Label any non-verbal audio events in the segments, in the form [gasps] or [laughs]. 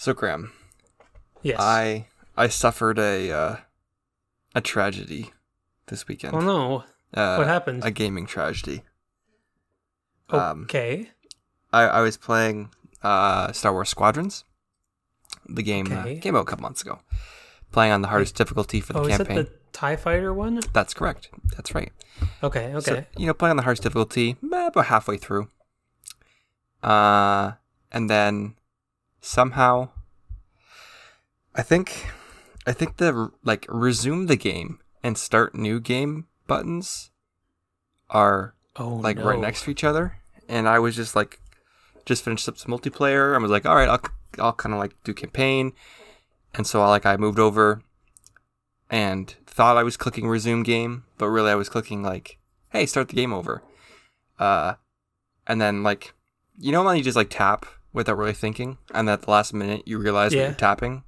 So Graham, Yes. I I suffered a uh, a tragedy this weekend. oh no. Uh, what happened? A gaming tragedy. Um, okay. I, I was playing uh, Star Wars Squadrons. The game uh, came out a couple months ago. Playing on the hardest difficulty for the Oh, is that campaign. the Tie Fighter one? That's correct. That's right. Okay. Okay. So, you know, playing on the hardest difficulty, about halfway through. Uh, and then somehow, I think, I think the like resume the game and start new game buttons are oh like no. right next to each other, and I was just like, just finished up some multiplayer. I was like, all right, I'll I'll kind of like do campaign, and so I like I moved over, and thought I was clicking resume game, but really I was clicking like, hey, start the game over, uh, and then like, you know when you just like tap without really thinking, and at the last minute you realize Yeah. you're tapping.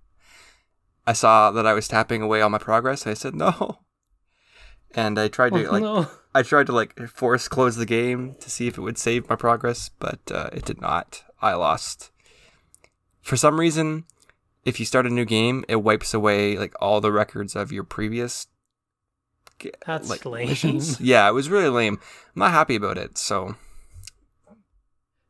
I saw that I was tapping away all my progress. I said no, and I tried to Oh, like no. I tried to like force close the game to see if it would save my progress, but uh, it did not. I lost. For some reason, if you start a new game, it wipes away like all the records of your previous That's like lame. missions. [laughs] Yeah, it was really lame. I'm not happy about it. So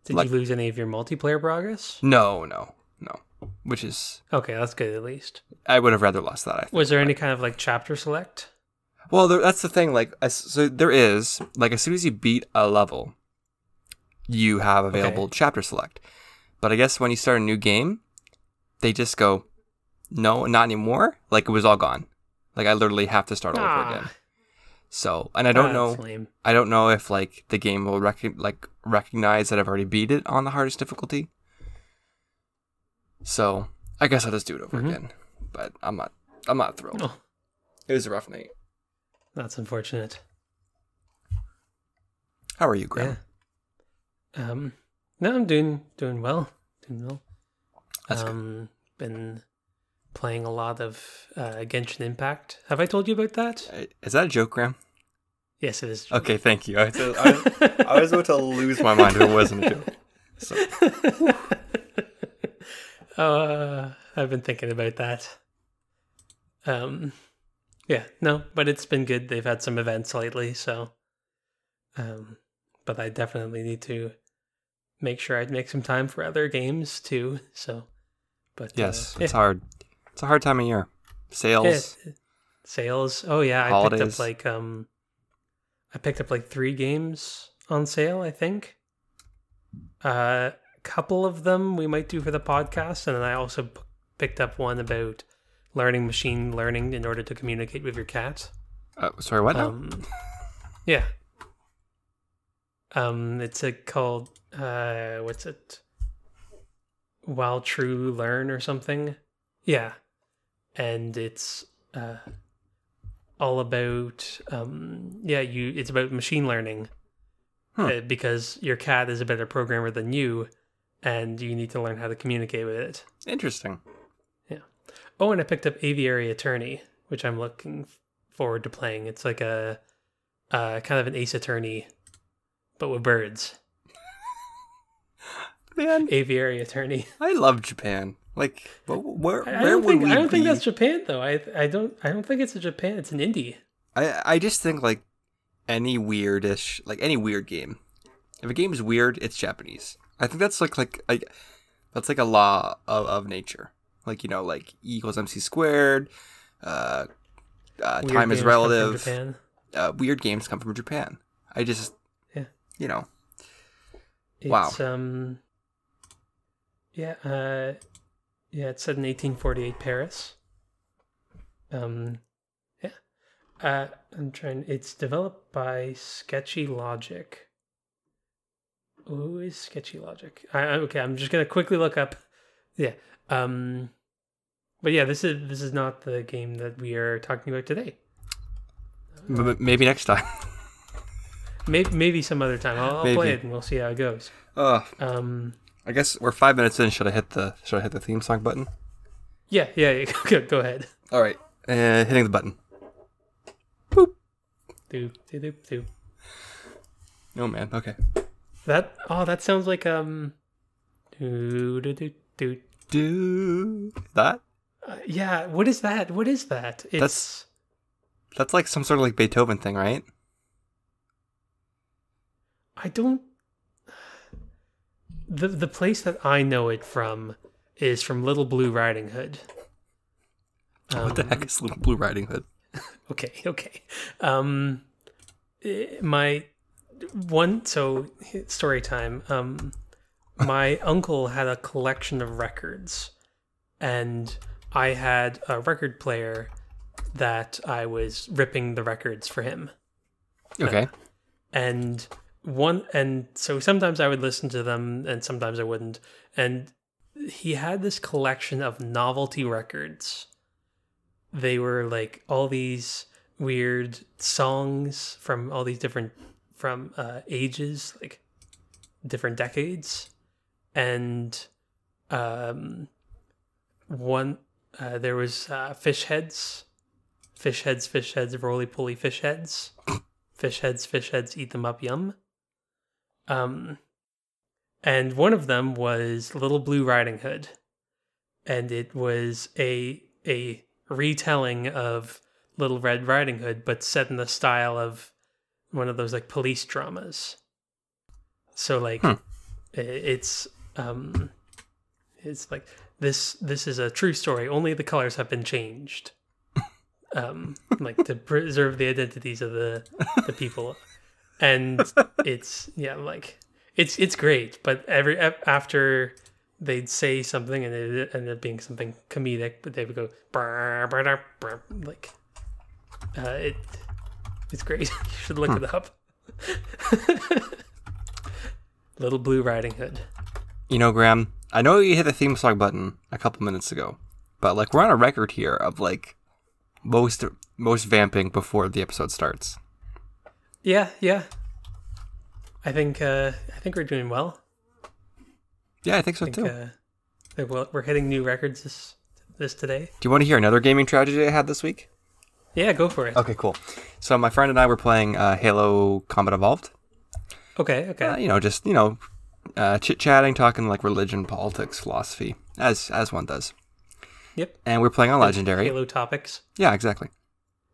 Did like- you lose any of your multiplayer progress? no, no, no. Which is Okay, that's good at least. I would have rather lost that. I think. Was there any kind of like chapter select? Well, there, that's the thing. Like, as, so there is like as soon as you beat a level, you have available chapter select. But I guess when you start a new game, they just go, no, not anymore. Like it was all gone. Like I literally have to start all over ah. again. Ah, So, and I don't that's know, Lame. I don't know if like the game will rec- like recognize that I've already beat it on the hardest difficulty. So I guess I'll just do it over Mhm. again. But I'm not, I'm not thrilled. Oh, It was a rough night. that's unfortunate. How are you, Graham? Yeah. Um. No, I'm doing doing well. Doing well. That's good. um, been playing a lot of uh, Genshin Impact. Have I told you about that? Uh, Is that a joke, Graham? Yes, it is. Okay, thank you. I, I, I was about to lose my mind if it wasn't a joke. So, [laughs] uh, I've been thinking about that. Um, yeah, no, but it's been good. They've had some events lately, so. Um, but I definitely need to make sure I make some time for other games too. So, but yes, uh, it's hard. It's a hard time of year. Sales. Sales. Oh yeah, I picked up like um, I picked up like three games on sale. I think. Uh, a couple of them we might do for the podcast, and then I also p- picked up one about learning machine learning in order to communicate with your cat. Uh, sorry, what? Um, yeah. Um, it's a called uh, what's it? While True Learn or something. Yeah, and it's uh, all about um, yeah, you. It's about machine learning Huh. uh, because your cat is a better programmer than you, and you need to learn how to communicate with it. Interesting. Yeah oh, and I picked up Aviary Attorney, which I'm looking forward to playing. It's like a uh, kind of an Ace Attorney, but with birds. [laughs] Man, Aviary Attorney. I love Japan. Like, wh- where, I where don't would think we I don't think that's Japan though. I I don't I don't think it's a Japan. It's an indie. I, I just think, like, any weirdish, like, any weird game. If a game is weird, it's Japanese. I think that's, like, like, like that's, like, a law of, of nature. Like, you know, like, E equals MC squared, uh, uh, time is games come from relative. Uh, weird games come from Japan. I just, Yeah. you know, Wow. It's, um. Yeah. Uh. Yeah. It's set in 1848 Paris. Um. Yeah. Uh. I'm trying. It's developed by Sketchy Logic. Who is Sketchy Logic? I, okay. I'm just gonna quickly look up. Yeah. Um. But yeah, this is this is not the game that we are talking about today. maybe next time. [laughs] Maybe maybe some other time. I'll, I'll play it and we'll see how it goes. uh, Um. I guess we're five minutes in. Should I hit the Should I hit the theme song button? Yeah. Yeah. yeah. [laughs] Go, go ahead. All right, uh, hitting the button. Do do do do. Oh man. Okay. That oh, that sounds like um. Do do do do do that. Uh, yeah, what is that? What is that? It's That's- That's like some sort of like Beethoven thing, right? I don't. The the place that I know it from is from Little Blue Riding Hood. what the Um, heck is Little Blue Riding Hood? [laughs] Okay, okay. Um, eh, my one so story time. Um, [laughs] my uncle had a collection of records, and I had a record player that I was ripping the records for him. Okay. and one and so sometimes i would listen to them and sometimes i wouldn't. And he had this collection of novelty records. They were like all these weird songs from all these different from uh ages like different decades. And um one uh there was uh fish heads. Fish heads fish heads roly poly fish heads. Fish heads, fish heads, eat them up, yum. Um, and one of them was Little Blue Riding Hood, and it was a a retelling of Little Red Riding Hood, but set in the style of one of those like police dramas. So like, Hmm. i- it's um, it's like this this is a true story. Only the colors have been changed [laughs] um, like to preserve the identities of the the people, and [laughs] it's yeah, like it's it's great. But every after they'd say something and it ended up being something comedic, but they would go "Brr, brr, brr, brr," like uh, it. It's great. [laughs] you should look it up. [laughs] Little Blue Riding Hood. You know, Graham, I know you hit the theme song button a couple minutes ago, but like we're on a record here of like most most vamping before the episode starts. Yeah, yeah. I think uh, I think we're doing well. Yeah, I think so I think too. uh, we'll- we're hitting new records this this today. Do you want to hear another gaming tragedy I had this week? Yeah, go for it. Okay, cool. So my friend and I were playing uh, Halo Combat Evolved. Okay, okay. Uh, you know, just you know, uh, chit chatting, talking like religion, politics, philosophy, as as one does. Yep. And we're playing on Legendary. Halo topics. Yeah, exactly.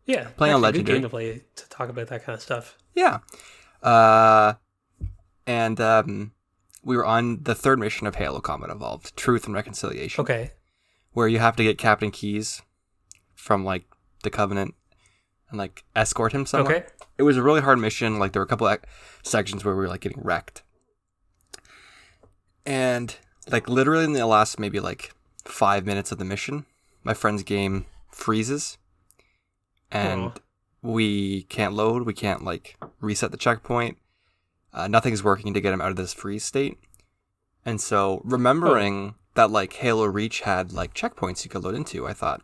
Yeah, Playing on Legendary. game to play to talk about that kind of stuff. Yeah. Uh, and um, we were on the third mission of Halo Combat Evolved, Truth and Reconciliation, Okay. where you have to get Captain Keyes from like the Covenant and like escort him somewhere. Okay. It was a really hard mission. Like there were a couple of sections where we were like getting wrecked, and like literally in the last maybe like five minutes of the mission, my friend's game freezes, and we can't load. We can't like reset the checkpoint. Uh, nothing's working to get him out of this freeze state. And so remembering that like Halo Reach had like checkpoints you could load into, I thought,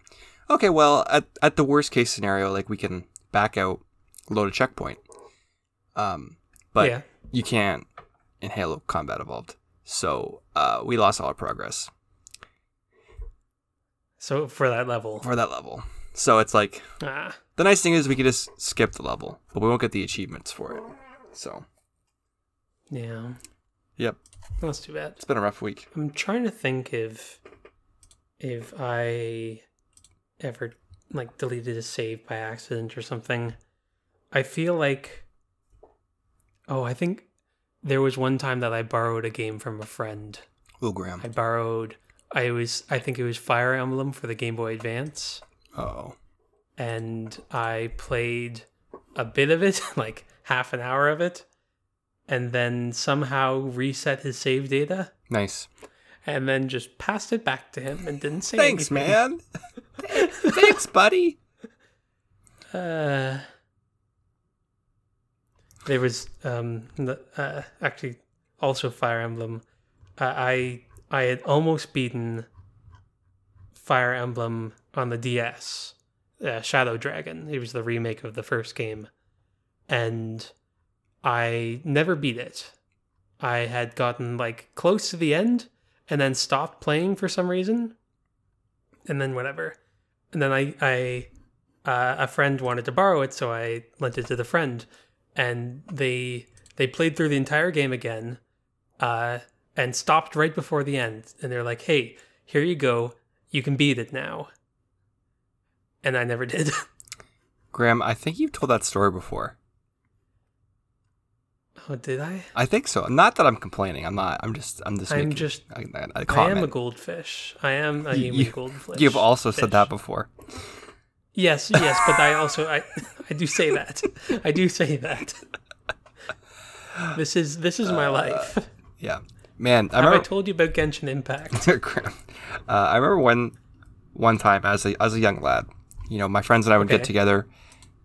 okay, well at at the worst case scenario, like we can back out, load a checkpoint. Um, but yeah. you can't in Halo Combat Evolved. So uh, we lost all our progress So for that level, for that level. So it's like ah, the nice thing is we could just skip the level, but we won't get the achievements for it. So yeah, yep, that's too bad. it's been a rough week. I'm trying to think if if I ever like deleted a save by accident or something. I feel like oh, I think there was one time that I borrowed a game from a friend. Oh, Graham. I borrowed I was I think it was Fire Emblem for the Game Boy Advance Oh, and I played a bit of it, [laughs] like half an hour of it, and then somehow reset his save data nice. and then just passed it back to him and didn't say anything. Thanks, anything. man. [laughs] Thanks, buddy. Uh, there was um uh, actually also Fire Emblem. Uh, I I had almost beaten Fire Emblem on the DS, uh, Shadow Dragon. It was the remake of the first game, and I never beat it. I had gotten like close to the end and then stopped playing for some reason, and then whatever. And then I I uh, a friend wanted to borrow it, so I lent it to the friend, and they they played through the entire game again, uh, and stopped right before the end. And they're like, "Hey, here you go. You can beat it now. And I never did. [laughs] Graham, I think you've told that story before. oh, did I? I think so. Not that I'm complaining. I'm not. I'm just. I'm just. I'm making just- I am a goldfish. I am a human you- goldfish. You've also said that before. Yes, yes, but I also I [laughs] I do say that. I do say that. This is this is my life. Yeah, man. I Have I told you about Genshin Impact? [laughs] Uh, I remember one one time as a as a young lad. You know, my friends and I would get together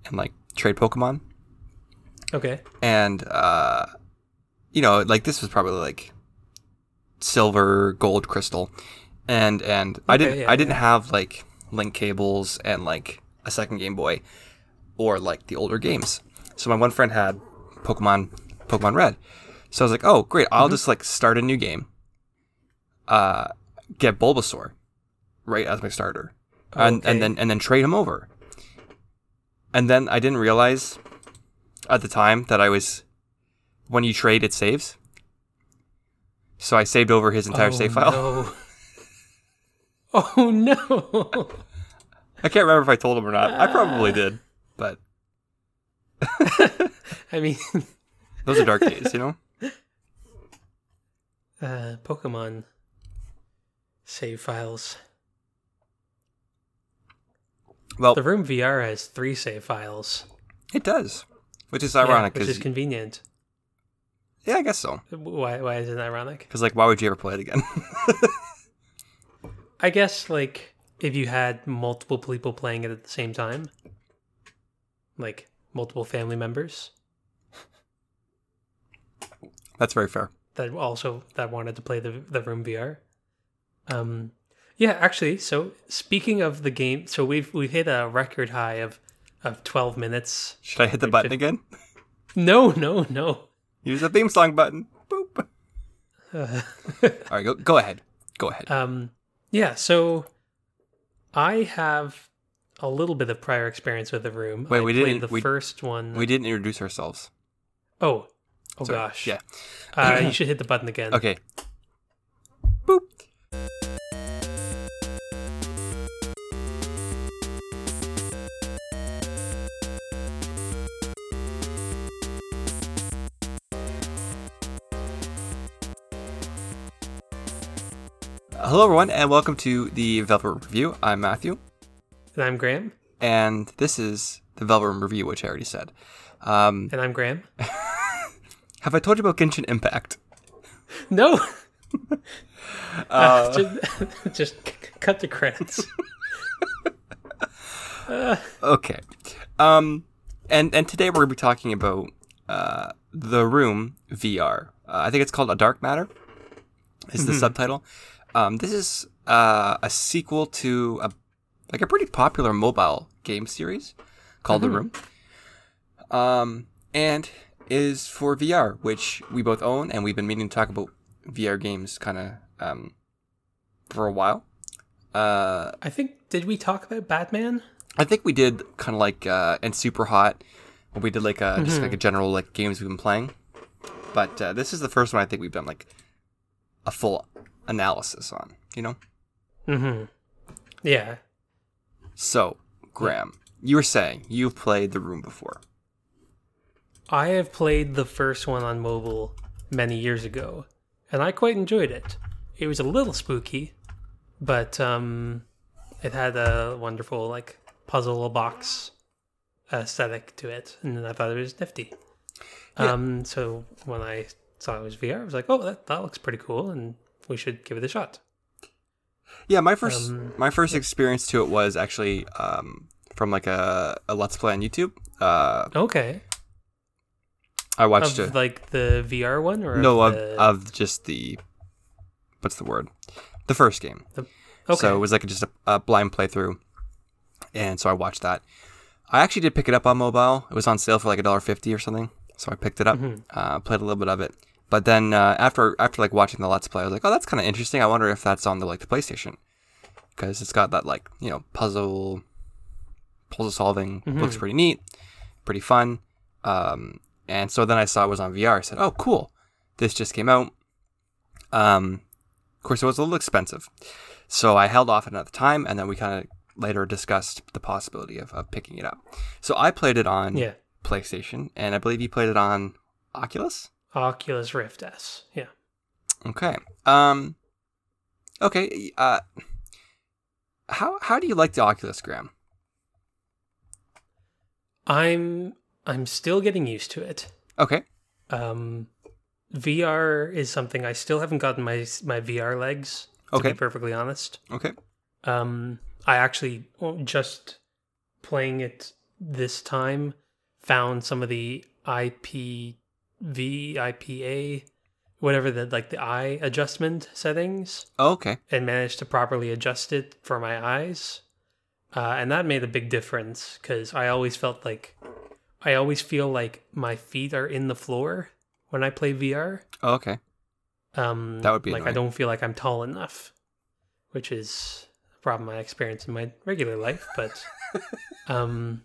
and like trade Pokemon, Okay. and uh, you know, like this was probably like silver, gold, crystal, and and I didn't yeah, I didn't have like link cables and like a second Game Boy or like the older games. So my one friend had Pokemon Pokemon Red. So I was like, oh great, I'll Mm-hmm. just like start a new game. Uh, get Bulbasaur, right as my starter, and Okay. and then and then trade him over. And then I didn't realize at the time that I was when you trade it saves. So I saved over his entire oh, save file. No. [laughs] Oh no. I can't remember if I told him or not. I probably did, but [laughs] I mean, [laughs] those are dark days, you know. uh, Pokemon save files. Well, The Room VR has three save files. it does, which is Yeah, ironic which is convenient. yeah, I guess so. Why? Why is it ironic? Because like, why would you ever play it again? [laughs] I guess like if you had multiple people playing it at the same time, like multiple family members That's very fair. that also that wanted to play the the Room VR. Um, yeah, actually. So speaking of the game, so we've we've hit a record high of of twelve minutes. Should I hit the button again? No, no, no. Use the theme song button. Boop. Uh, [laughs] All right, go go ahead. Go ahead. um, yeah. So I have a little bit of prior experience with the Room. Wait, I we didn't- The we- first one. we didn't introduce ourselves. oh, oh Sorry. gosh. Yeah. Uh, [clears throat] you should hit the button again. Okay. Hello, everyone, and welcome to the Velvet Room Review. I'm Matthew, And I'm Graham. and this is the Velvet Room Review, which I already said. Um, And I'm Graham. [laughs] have I told you about Genshin Impact? No. [laughs] [laughs] Uh, just, just c- cut the credits. Okay. Um, and and today we're gonna be talking about uh, the Room VR. Uh, I think it's called A Dark Matter. Is the subtitle? Um, this is uh, a sequel to a like a pretty popular mobile game series called The Room. Um, and is for VR, which we both own, and we've been meaning to talk about VR games kind of um, for a while. Uh, I think did we talk about Batman? I think we did kind of like uh, and super hot. We did like a, just like a general like games we've been playing, but uh, this is the first one I think we've done like a full analysis on. You know. Mm-hmm. Yeah. So Graham, you were saying you've played the room before. I have played the first one on mobile many years ago, and I quite enjoyed it. It was a little spooky, but um, it had a wonderful like puzzle box aesthetic to it, and I thought it was nifty. Yeah. Um, so when I saw it was VR, I was like, "Oh, that, that looks pretty cool, and we should give it a shot." Yeah, my first Um, my first experience to it was actually um, from like a, a let's play on YouTube. Uh, Okay, I watched of it. like the VR one, or No, of, the... of just the what's the word? The first game. okay. So it was like just a, a blind playthrough, and so I watched that. I actually did pick it up on mobile. It was on sale for like a dollar fifty or something, so I picked it up. Mhm. Uh, played a little bit of it, but then uh, after after like watching the let's play, I was like, oh, that's kind of interesting. I wonder if that's on the like the PlayStation because it's got that like you know puzzle puzzle solving. Looks pretty neat, pretty fun. Um, and so then I saw it was on VR. I said, oh, cool. This just came out. Um, of course, it was a little expensive. So I held off another time, and then we kind of later discussed the possibility of, of picking it up. So I played it on Yeah. PlayStation, and I believe you played it on Oculus. Oculus Rift S. Yeah. Okay. Um. Okay. Uh. How how do you like the Oculus, Graham? I'm I'm still getting used to it. Okay. Um, VR is something I still haven't gotten my my VR legs. To Okay. be perfectly honest. Okay. Um, I actually just playing it this time found some of the IPV, IPA, whatever the like the eye adjustment settings, Oh, okay. and managed to properly adjust it for my eyes, uh, and that made a big difference because I always felt like I always feel like my feet are in the floor when I play VR. Oh, okay. Um, That would be like I don't feel like I'm tall enough, which is a problem I experience in my regular life. But [laughs] um,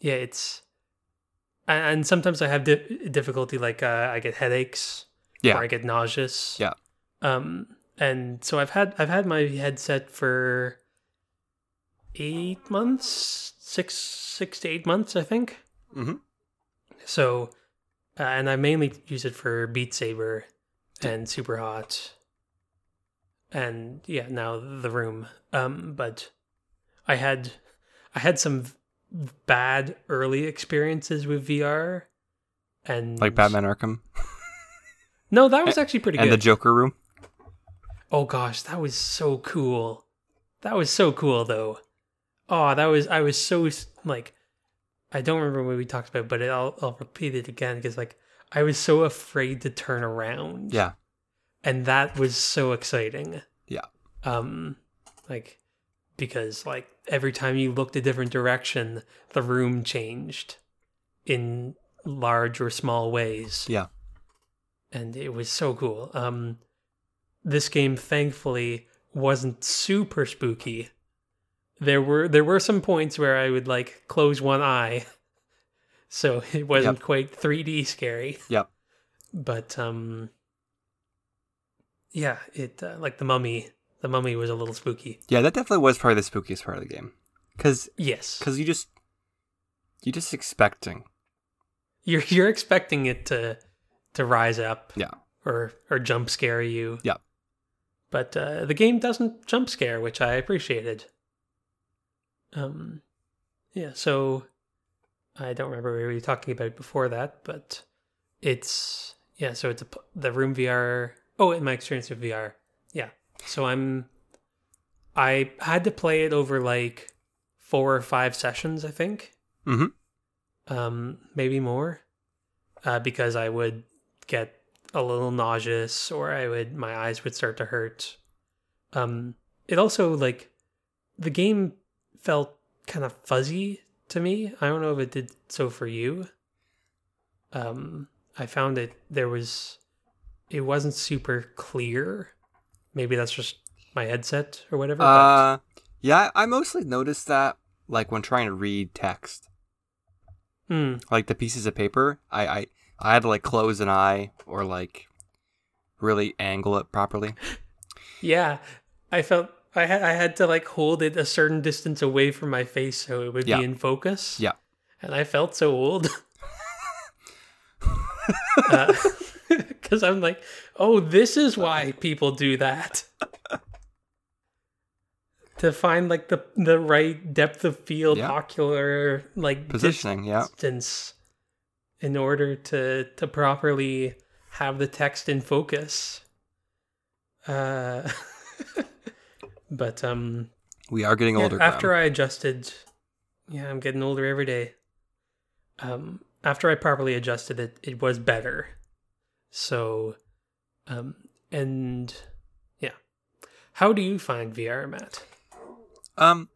yeah, it's and, sometimes I have di- difficulty. Like uh, I get headaches, Yeah. or I get nauseous. Yeah. Um, and so I've had I've had my headset for eight months, six six to eight months, I think. Mm-hmm. So, uh, and I mainly use it for Beat Saber and Super Hot, and yeah, now the room. Um, but I had I had some bad early experiences with VR, and Like Batman Arkham [laughs] No, that was actually pretty and good. And the Joker room. oh gosh, that was so cool. That was so cool, though. Oh, that was I was so like I don't remember what we talked about, but I'll I'll repeat it again because like I was so afraid to turn around. Yeah. and that was so exciting. Yeah. Um, like because like every time you looked a different direction, the room changed in large or small ways. Yeah. and it was so cool. Um, this game thankfully wasn't super spooky. There were there were some points where I would like close one eye, [laughs] so it wasn't quite 3D scary. Yep. But um, yeah, it uh, like the mummy. The mummy was a little spooky. Yeah, that definitely was probably the spookiest part of the game. Cause, yes, cause you just you just expecting. you're you're expecting it to to rise up. Yeah. Or or jump scare you. Yeah. But uh, the game doesn't jump scare, which I appreciated. Um, yeah. So I don't remember what we were talking about before that, but it's yeah. So it's a, the Room VR. Oh, in my experience with VR, yeah. So I'm I had to play it over like four or five sessions, I think Mhm. um, maybe more, uh, because I would get a little nauseous or I would my eyes would start to hurt. Um, it also like the game felt kind of fuzzy to me. I don't know if it did so for you. Um, I found that there was it wasn't super clear. Maybe that's just my headset or whatever. but- Uh, yeah, I mostly noticed that like when trying to read text, Hmm. like the pieces of paper, I I I had to like close an eye or like really angle it properly. [laughs] Yeah, I felt I had I had to like hold it a certain distance away from my face so it would Yeah. be in focus. Yeah. and I felt so old [laughs] [laughs] because I'm like, oh, this is why people do that [laughs] to find like the the right depth of field, Yeah. ocular like Positioning, yeah. distance in order to to properly have the text in focus. Uh, [laughs] but um, We are getting yeah, older. after Graham. I adjusted, yeah, I'm getting older every day. Um, after I properly adjusted it, it was better. So, um, and yeah, how do you find VR, Matt? Um,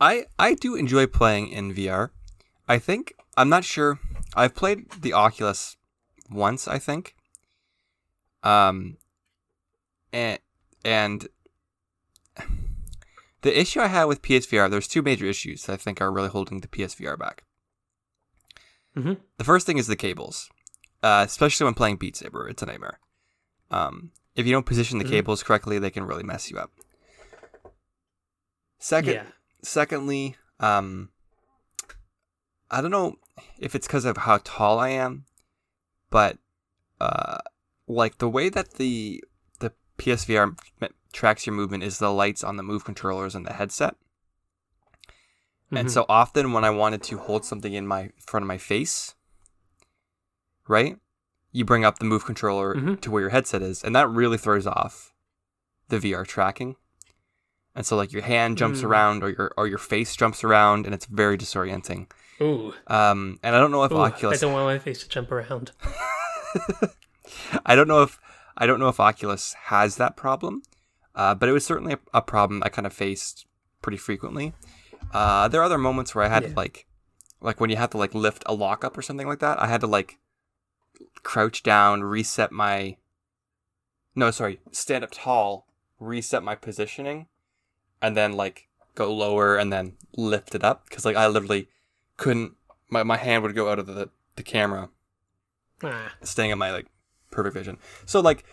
I I do enjoy playing in VR. I think I'm not sure. I've played the Oculus once, I think. Um, and and the issue I had with PSVR, there's two major issues that I think are really holding the PSVR back. Mhm. The first thing is the cables, uh, especially when playing Beat Saber. It's a nightmare. Um, if you don't position the Mhm. cables correctly, they can really mess you up. Second, Yeah. secondly, um, I don't know if it's because of how tall I am, but uh, like the way that the the PSVR tracks your movement is the lights on the move controllers and the headset. And Mhm. so often when I wanted to hold something in my front of my face, right? You bring up the move controller Mhm. to where your headset is, and that really throws off the VR tracking. And so like your hand jumps Mm. around or your or your face jumps around and it's very disorienting. Ooh. Um and I don't know if Ooh, I don't want my face to jump around. [laughs] [laughs] I don't know if I don't know if Oculus has that problem, uh, but it was certainly a, a problem I kind of faced pretty frequently. Uh, there are other moments where I had to like, like when you have to like lift a lockup or something like that. I had to like crouch down, reset my. No, sorry, stand up tall, reset my positioning, and then like go lower and then lift it up because like I literally couldn't. My my hand would go out of the the camera Ah. staying in my like perfect vision. So like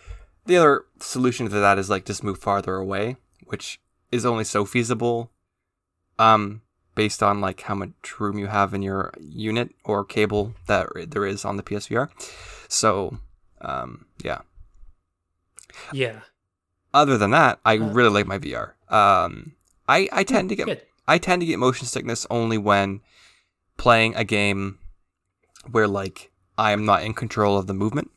the other solution to that is like just move farther away, which is only so feasible um based on like how much room you have in your unit or cable that there is on the PSVR. So um yeah. Yeah. Other than that, I Uh, really like my VR. Um I I tend to get Good. I tend to get motion sickness only when playing a game where like I am not in control of the movement.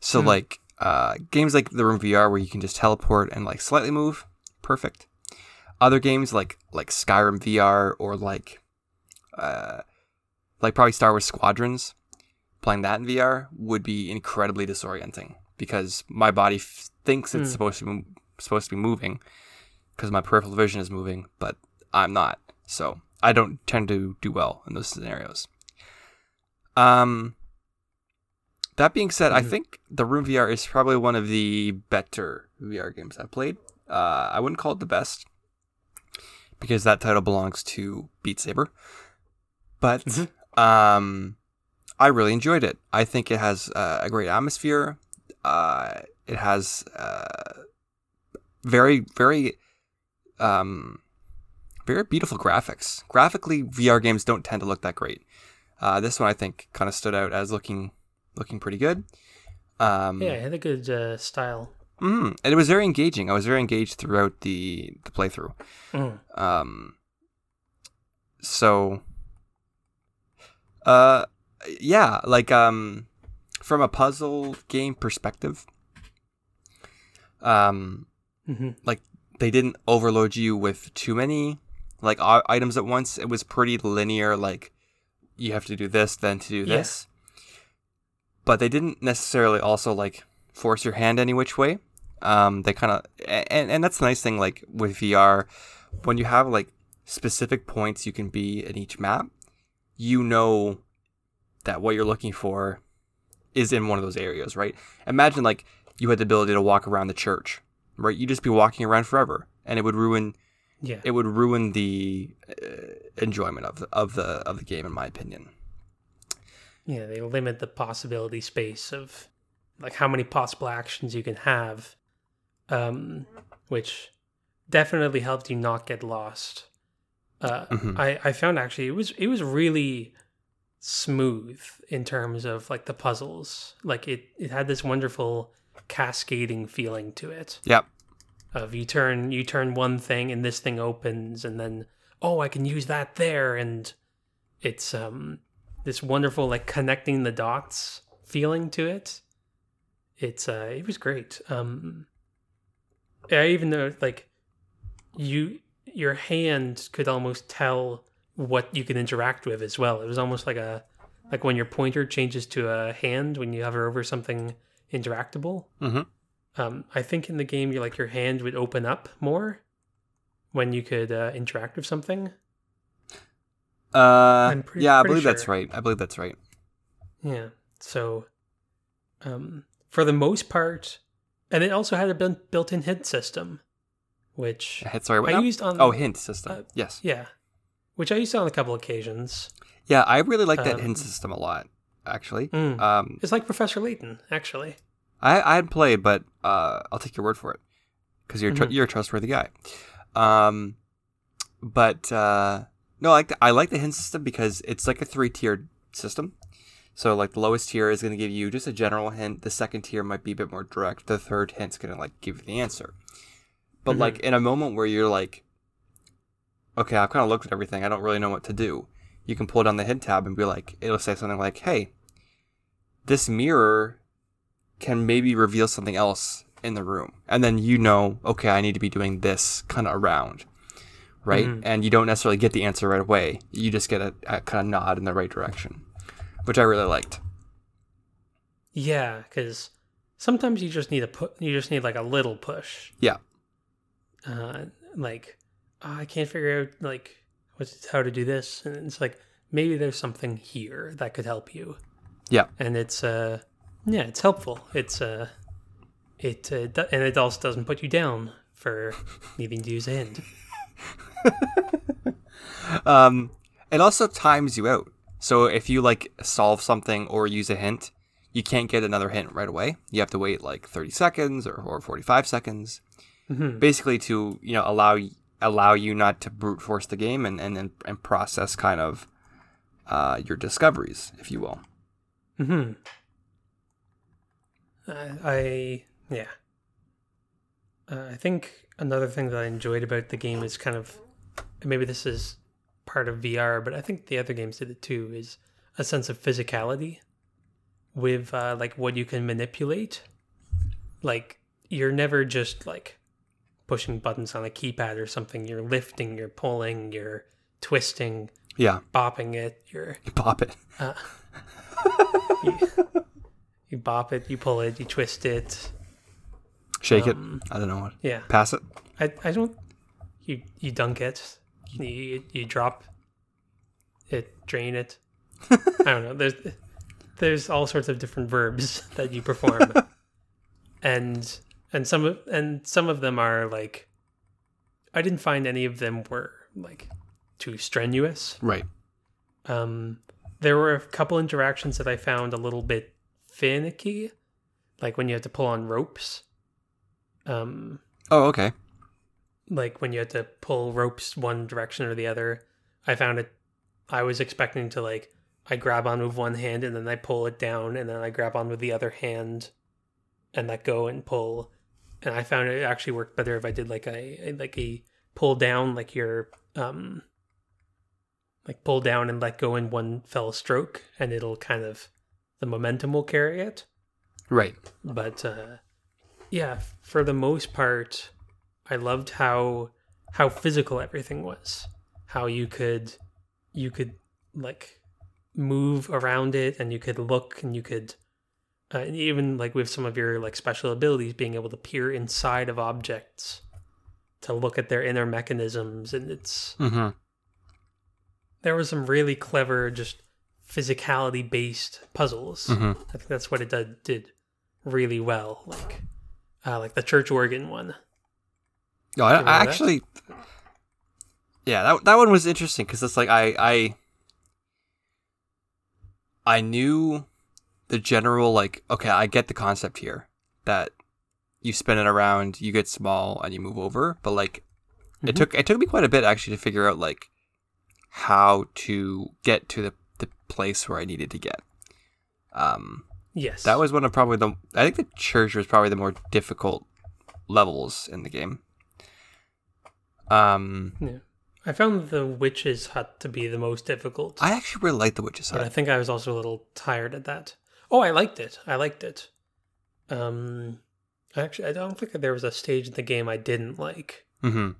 So Hmm. like uh, games like the Room VR where you can just teleport and like slightly move, perfect. Other games like like Skyrim VR or like uh, like probably Star Wars Squadrons, playing that in VR would be incredibly disorienting because my body f- thinks it's Hmm. supposed to be, supposed to be moving because my peripheral vision is moving, but I'm not. So I don't tend to do well in those scenarios. Um, that being said, I Mhm. think the Room VR is probably one of the better VR games I've played. Uh, I wouldn't call it the best because that title belongs to Beat Saber, but [laughs] Mhm. um, I really enjoyed it. I think it has uh, a great atmosphere. Uh, it has uh, very, very, um, very beautiful graphics. Graphically, VR games don't tend to look that great. Uh, this one I think kind of stood out as looking looking pretty good. Um, Yeah, it had a good uh, style. Mhm. and it was very engaging. I was very engaged throughout the the playthrough. Mm. Um, so, uh, yeah, like um, from a puzzle game perspective, um, hmm they didn't overload you with too many like items at once. It was pretty linear. Like you have to do this, then to do Yeah. this. But they didn't necessarily also like force your hand any which way. Um, they kind of and and that's the nice thing like with VR when you have like specific points you can be in each map, you know that what you're looking for is in one of those areas, right? Imagine like you had the ability to walk around the church, right? You'd just be walking around forever, and it would ruin Yeah. it would ruin the uh, enjoyment of the, of the of the game, in my opinion. Yeah, they limit the possibility space of like how many possible actions you can have, um, which definitely helped you not get lost. Uh, Mhm. I I found actually it was it was really smooth in terms of like the puzzles. Like it it had this wonderful cascading feeling to it. Yep. Of you turn you turn one thing and this thing opens and then oh I can use that there and it's um this wonderful like connecting the dots feeling to it. It's uh it was great. Um I even though like you your hand could almost tell what you can interact with as well. It was almost like a like when your pointer changes to a hand when you hover over something interactable. Mm-hmm. Um, I think in the game, you like your hand would open up more when you could uh, interact with something. Uh, pretty- yeah, I believe that's right. I believe that's right. Yeah. So, um, for the most part, and it also had a built- built-in hint system, which sorry, what I now? used on Oh, hint system. uh, yes. yeah, which I used on a couple occasions. Yeah, I really like that um, hint system a lot. Actually, Mm. um, It's like Professor Layton, actually. I I had played, but uh, I'll take your word for it because you're tr- Mhm. you're a trustworthy guy. Um, but uh, no, I like the, I like the hint system because it's like a three tiered system. So like the lowest tier is going to give you just a general hint. The second tier might be a bit more direct. The third hint's going to like give you the answer. But Mhm. like in a moment where you're like, okay, I've kind of looked at everything. I don't really know what to do. You can pull down the hint tab and be like, it'll say something like, hey, this mirror can maybe reveal something else in the room. And then you know, okay, I need to be doing this kind of around. Right? Mhm. And you don't necessarily get the answer right away. You just get a, a kind of nod in the right direction, which I really liked. Yeah, because sometimes you just need a put. You just need like a little push. Yeah. Uh, like "Oh, I can't figure out like what's how to do this, and it's like maybe there's something here that could help you. Yeah. and it's uh yeah, it's helpful. It's uh it uh, do- and it also doesn't put you down for needing to use hint. [laughs] Um, it also times you out. So if you like solve something or use a hint, you can't get another hint right away. You have to wait like 30 seconds or, or 45 seconds, Mhm. basically to you know allow allow you not to brute force the game and and and, process kind of uh, your discoveries, if you will. Hmm. I, I yeah. Uh, I think another thing that I enjoyed about the game is kind of maybe this is part of VR, but I think the other games did it too. Is a sense of physicality with uh, like what you can manipulate. Like you're never just like pushing buttons on a keypad or something. You're lifting, you're pulling, you're twisting, Yeah, bopping it. You're you pop it. [laughs] uh, you, you bop it, you pull it, you twist it. Shake Um, it. I don't know what. Yeah, Pass it. I, I don't. You you dunk it. You you drop it, drain it. I don't know. There's there's all sorts of different verbs [laughs] that you perform, and and some of and some of them are like. I didn't find any of them were like too strenuous. Right. Um, there were a couple interactions that I found a little bit finicky, like when you had to pull on ropes. Um, Oh, okay. Like when you had to pull ropes one direction or the other. I found it. I was expecting to like I grab on with one hand and then I pull it down and then I grab on with the other hand, and let go and pull. And I found it actually worked better if I did like a like a pull down, like your um, like pull down and let go in one fell stroke, and it'll kind of the momentum will carry it Right. but uh, yeah, for the most part, I loved how how physical everything was. How you could you could like move around it, and you could look, and you could uh, and even like with some of your like special abilities, being able to peer inside of objects to look at their inner mechanisms, and it's Mm-hmm. there was some really clever just physicality based puzzles. Mm-hmm. I think that's what it did, did really well. Like, uh, like the church organ one. No, I, remember I that? actually, yeah, that that one was interesting because it's like I I I knew the general like okay, I get the concept here that you spin it around, you get small, and you move over, but like it Mhm. took it took me quite a bit actually to figure out like how to get to the the place where I needed to get. Um, Yes, that was one of probably the I think the church was probably the more difficult levels in the game. Um, Yeah, I found the witch's hut to be the most difficult, I actually really liked the witch's but I think I was also a little tired at that. Oh, I liked it. I liked it. Um, actually, I don't think there was a stage in the game I didn't like. hmm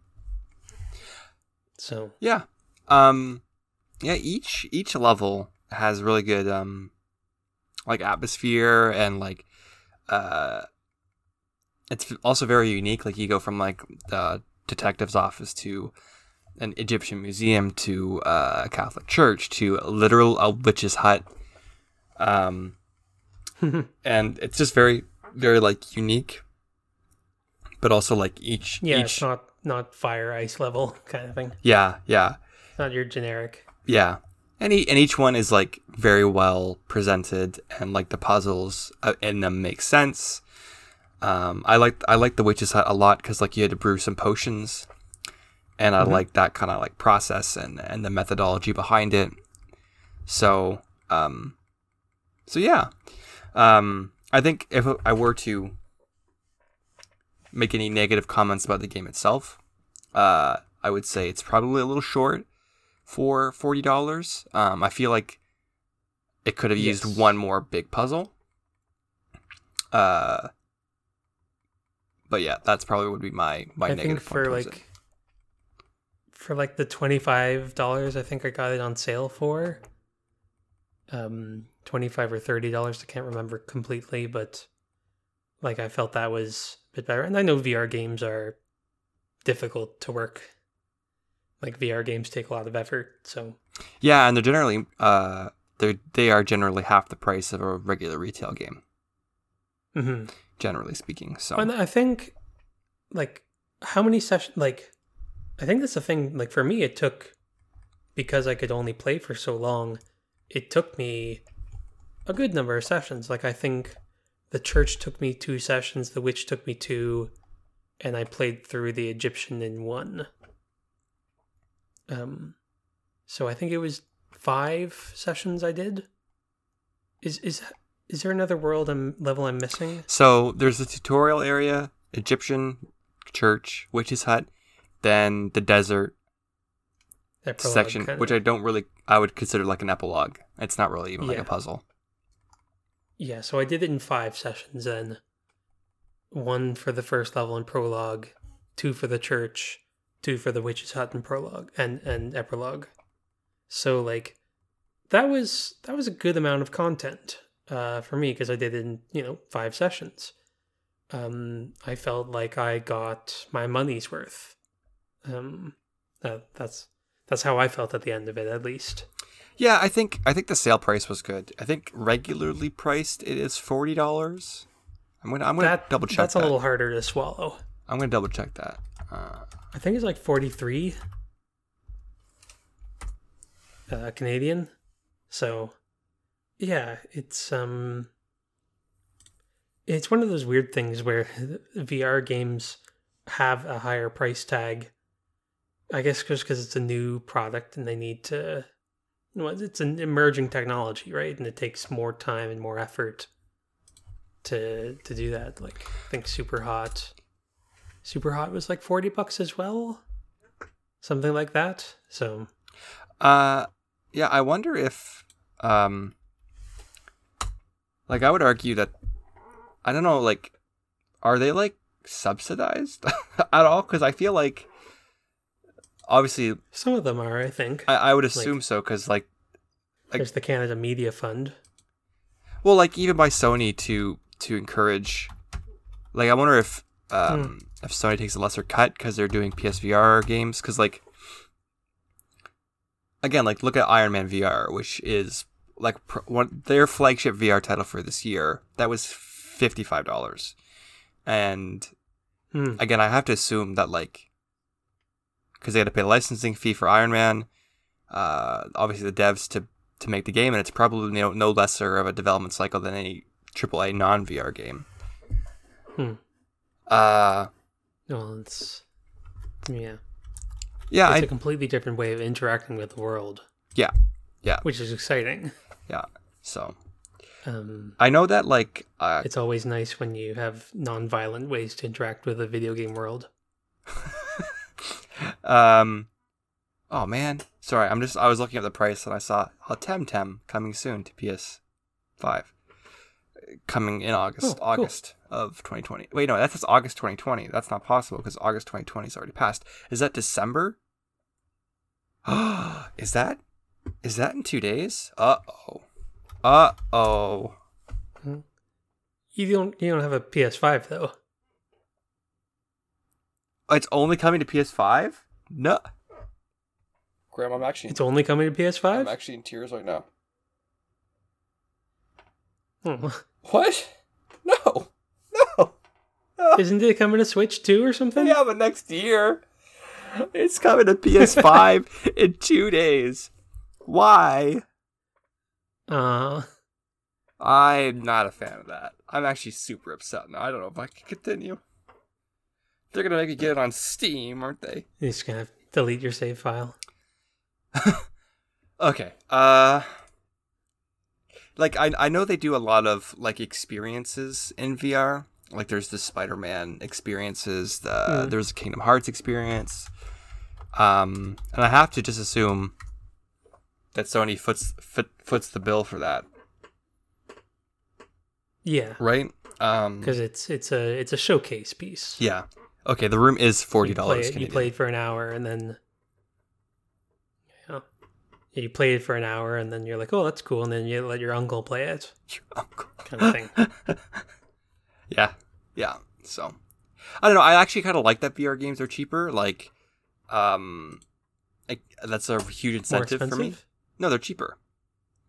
So Yeah. Um, yeah. Each each level has really good um, like atmosphere and like uh, it's also very unique. Like you go from like the detective's office to an Egyptian museum to uh, a Catholic church to a literal a witch's hut. Um, [laughs] and it's just very very like unique but also like each yeah, each it's not not fire ice level [laughs] kind of thing. yeah yeah Not your generic. yeah and, e- and each one is like very well presented and like the puzzles uh, in them make sense um i like i like the witch's hut a lot because like you had to brew some potions and I Mhm. like that kind of like process and and the methodology behind it. So, um, so yeah, um, I think if I were to make any negative comments about the game itself, uh, I would say it's probably a little short for forty dollars. Um, I feel like it could have used Yes. one more big puzzle. Uh, but yeah, that's probably would be my my I think negative point for like it. for like the twenty five dollars, I think I got it on sale for um twenty five or thirty dollars. I can't remember completely, but like I felt that was a bit better. And I know VR games are difficult to work. Like VR games take a lot of effort, so Yeah, and they're generally uh they they are generally half the price of a regular retail game, Mhm. generally speaking. So And I think, like, how many sessions? Like, I think that's the thing. Like, for me, it took because I could only play for so long. It took me a good number of sessions. Like, I think the church took me two sessions, the witch took me two, and I played through the Egyptian in one. Um, so I think it was five sessions I did. Is is is there another world I'm level I'm missing? so there's the tutorial area, Egyptian church, witch's hut, then the desert section, kinda- which I don't really I would consider like an epilogue. It's not really even like a puzzle. Yeah, so I did it in five sessions then. One for the first level in prologue, two for the church, two for the witch's hut in prologue and and epilogue. So like that was that was a good amount of content uh for me because I did it in, you know, five sessions. Um I felt like I got my money's worth. Um that, that's that's how I felt at the end of it at least. Yeah, I think I think the sale price was good. I think regularly priced it is forty dollars. I'm gonna I'm gonna That double check that's that. a little harder to swallow. I'm gonna double check that. Uh, I think it's like 43 uh, Canadian. So, yeah, it's um it's one of those weird things where VR games have a higher price tag. I guess just because it's a new product and they need to well, it's an emerging technology, right? And it takes more time and more effort to to do that. Like I think Super Hot Super Hot was like 40 bucks as well. Something like that. So, Uh, yeah, I wonder if, um, like, I would argue that, I don't know, like, are they like subsidized [laughs] at all? Because I feel like, obviously, some of them are, I think. I, I would assume so. Because like, like- There's the Canada Media Fund. well, like even by Sony to to encourage, like, I wonder if um if Sony takes a lesser cut because they're doing PSVR games. Because like, again, like look at Iron Man VR, which is like pr- one their flagship VR title for this year. That was fifty five dollars, and Hmm. again, I have to assume that like because they had to pay a licensing fee for Iron Man, uh, obviously the devs to to make the game, and it's probably you know, no lesser of a development cycle than any AAA non VR game. Hmm. Uh, Well, it's yeah, yeah, it's I, a completely different way of interacting with the world. Yeah. Yeah. which is exciting. yeah. So Um, I know that like uh, it's always nice when you have non-violent ways to interact with the video game world. [laughs] um, oh man, sorry, I'm just I was looking at the price and I saw a Temtem coming soon to PS5, coming in August, Oh, cool. August of 2020. Wait, no, that's August 2020. That's not possible because August 2020 is already passed. Is that December? [gasps] is that is that in two days? Uh oh. Uh oh. You don't you don't have a PS5 though. It's only coming to PS5? No. Graham, I'm actually It's only coming to PS5. I'm actually in tears right now. Hmm. What? No. No. No. Isn't it coming to Switch too or something? Yeah, but next year. It's coming to PS5 [laughs] in two days. Why? Uh, I'm not a fan of that. I'm actually super upset now. I don't know if I can continue. They're gonna make me get it on Steam, aren't they? you're just gonna delete your save file. [laughs] Okay. Uh like I I know they do a lot of like experiences in VR. Like there's the Spider-Man experiences, the Mm. there's a Kingdom Hearts experience. Um and I have to just assume that Sony foots foot, foots the bill for that, Yeah, right? Um because it's it's a it's a showcase piece. yeah. Okay, the room is $40 you play, it, you Canadian. for an hour and then yeah. You play it for an hour and then you're like, oh, that's cool, and then you let your uncle play it, Your uncle. kind of thing. [laughs] Yeah, yeah. So, I don't know. I actually kind of like that VR games are cheaper. Like, um, like, that's a huge incentive for me. No, they're cheaper.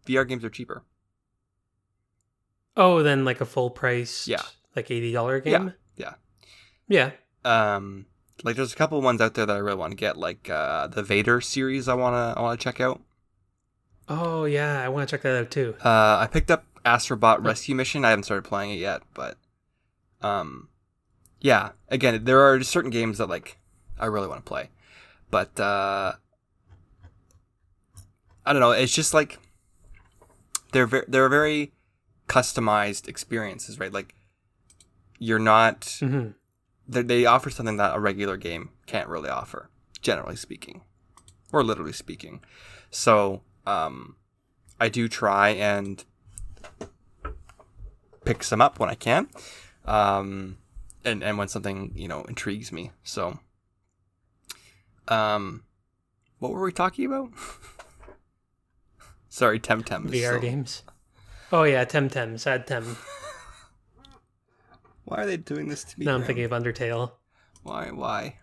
VR games are cheaper. Oh, then like a full price, Yeah. like eighty dollar Yeah, game. yeah. yeah. Um, like there's a couple ones out there that I really want to get, like uh, the Vader series. I wanna I wanna check out. Oh yeah, I want to check that out too. Uh, I picked up Astrobot Rescue Mission. I haven't started playing it yet, but um, yeah. Again, there are certain games that like I really want to play, but uh, I don't know. It's just like they're very, they're very customized experiences, right? Like you're not hmm they they offer something that a regular game can't really offer, generally speaking, or literally speaking. So, um, I do try and pick some up when I can, um, and and when something you know intrigues me. So, um, what were we talking about? [laughs] Sorry, Temtem. VR still- games. Oh yeah, Temtem, sad Tem. [laughs] Why are they doing this to me? Now I'm thinking of Undertale. Why? Why?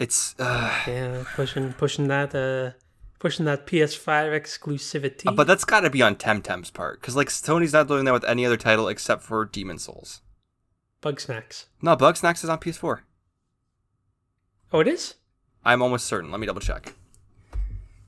It's uh, [sighs] Yeah, pushing pushing that uh pushing that PS5 exclusivity. Uh, but that's got to be on Temtem's part, because like Sony's not doing that with any other title except for Demon Souls. Bugsnax. No, Bugsnax is on PS4. Oh, it is. I'm almost certain. Let me double check.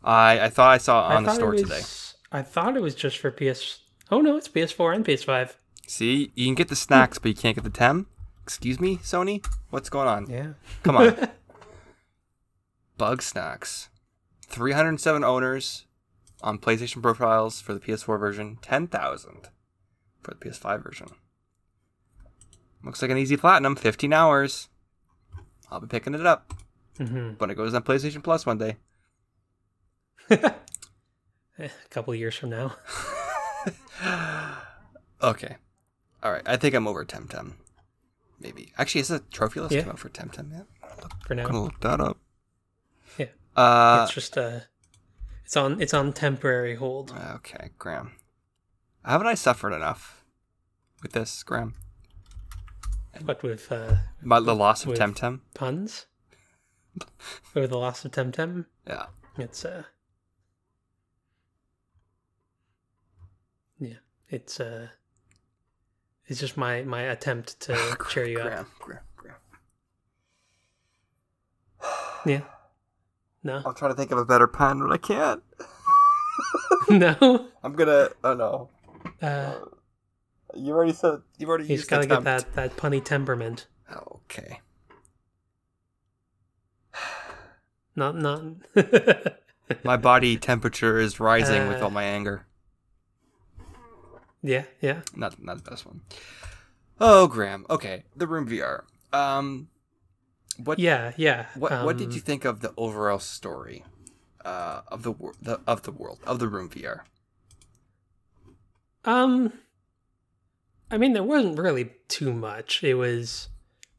I I thought I saw it on I the store it today. I thought it was just for PS. Oh no, it's PS4 and PS5. See, you can get the snacks, but you can't get the Tem. Excuse me, Sony. What's going on? Yeah. Come on. [laughs] Bugsnax. 307 owners on PlayStation profiles for the PS4 version, 10,000 for the PS5 version. Looks like an easy platinum, 15 hours. I'll be picking it up hmm when it goes on PlayStation Plus one day. [laughs] A couple years from now. [laughs] Okay. All right. I think I'm over Temtem. Maybe. Actually, is a trophy list Yeah. come out for Temtem yet? For I'm now, gonna look that up. Yeah. Uh, it's just uh, it's on it's on temporary hold. Okay, Graham. Haven't I suffered enough with this, Graham? But with uh, My, the loss of Temtem? puns, with the loss of Temtem, Yeah. it's uh, yeah, it's uh, it's just my my attempt to cheer you up. Graham, Graham, Graham. [sighs] Yeah. No. I'm trying to think of a better pun, but I can't. [laughs] [laughs] no. I'm gonna. Oh no. Uh, You already said. You've already he's used got to get that that punny temperament. Okay. Not not. My body [laughs] temperature is rising with Uh, all my anger. Yeah, yeah. Not not the best one. Oh, Graham. Okay, the Room VR. Um, what Yeah, yeah. what what did um, you think of the overall story, uh, of the, the of the world of the Room VR? Um, I mean, there wasn't really too much. It was,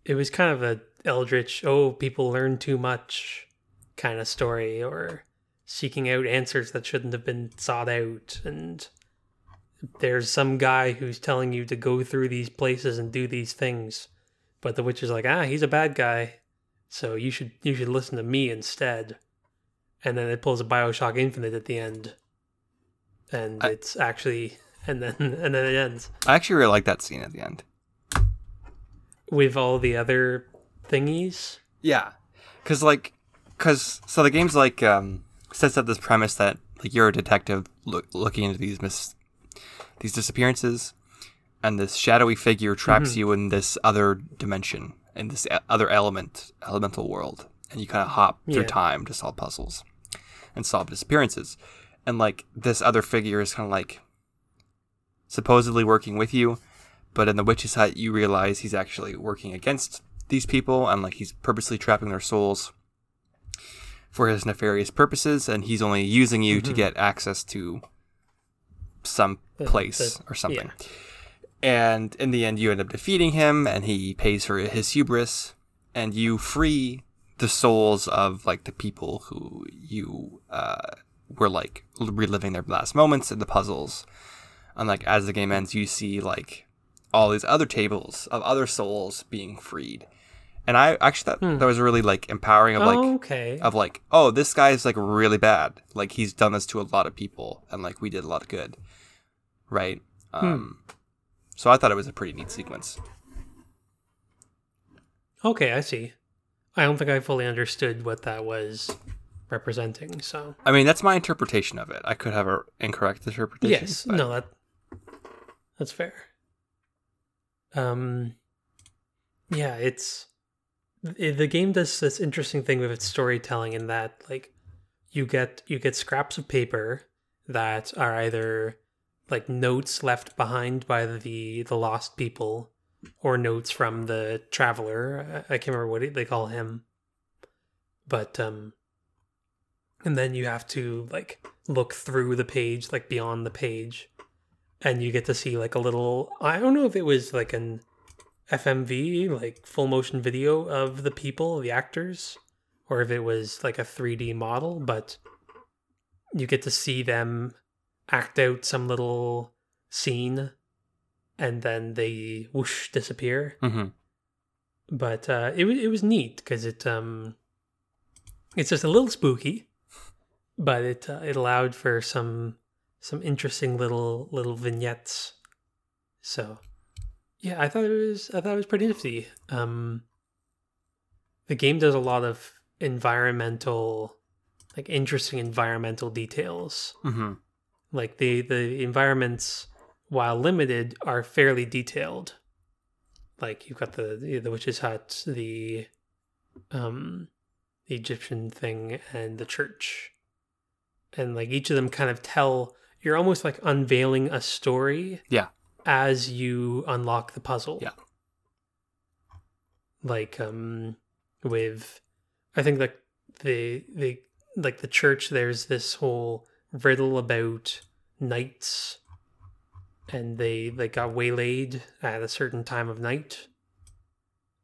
it was kind of a eldritch. Oh, people learn too much, kind of story, or seeking out answers that shouldn't have been sought out. And there's some guy who's telling you to go through these places and do these things, but the witch is like, ah, he's a bad guy, so you should you should listen to me instead. And then it pulls a Bioshock Infinite at the end, and I- it's actually [laughs] and then and then it ends I actually really like that scene at the end. with all the other thingies. Yeah, because like, because so the game's like um sets up this premise that like you're a detective look, looking into these mis these disappearances, and this shadowy figure traps mm-hmm. you in this other dimension in this e- other element elemental world, and you kind of hop through time to solve puzzles and solve disappearances. And like this other figure is kind of like supposedly working with you, but in the witch's hut, you realize he's actually working against these people and like he's purposely trapping their souls for his nefarious purposes, and he's only using you to mm-hmm. get access to some place or something. And in the end, you end up defeating him, and he pays for his hubris, and you free the souls of like the people who you uh, were like reliving their last moments in the puzzles. And like as the game ends, you see like all these other tables of other souls being freed. And I actually thought that was really like empowering of like oh, okay. of like, oh, this guy's like really bad. Like he's done this to a lot of people, and like we did a lot of good, right? Um, so I thought it was a pretty neat sequence. okay, I see. I don't think I fully understood what that was representing. So I mean, that's my interpretation of it. I could have an incorrect interpretation. yes, but- no, that that's fair. Um, yeah, it's the game does this interesting thing with its storytelling in that like you get you get scraps of paper that are either like notes left behind by the the lost people or notes from the traveler. I, I can't remember what they call him, but um, and then you have to like look through the page, like beyond the page, and you get to see like a little. I don't know if it was like an FMV, like full motion video of the people, the actors, or if it was like a 3D model, but you get to see them act out some little scene and then they whoosh disappear. Mhm. But uh, it was it was neat because it um it's just a little spooky, but it uh, it allowed for some some interesting little little vignettes. So yeah, I thought it was I thought it was pretty nifty. Um, the game does a lot of environmental, like interesting environmental details Mhm. Like the the environments while limited are fairly detailed like you've got the the, the witch's hut the um the egyptian thing and the church and like each of them kind of tell you're almost like unveiling a story Yeah. as you unlock the puzzle Yeah. like um with i think like the the like the church there's this whole riddle about knights and they they got waylaid at a certain time of night.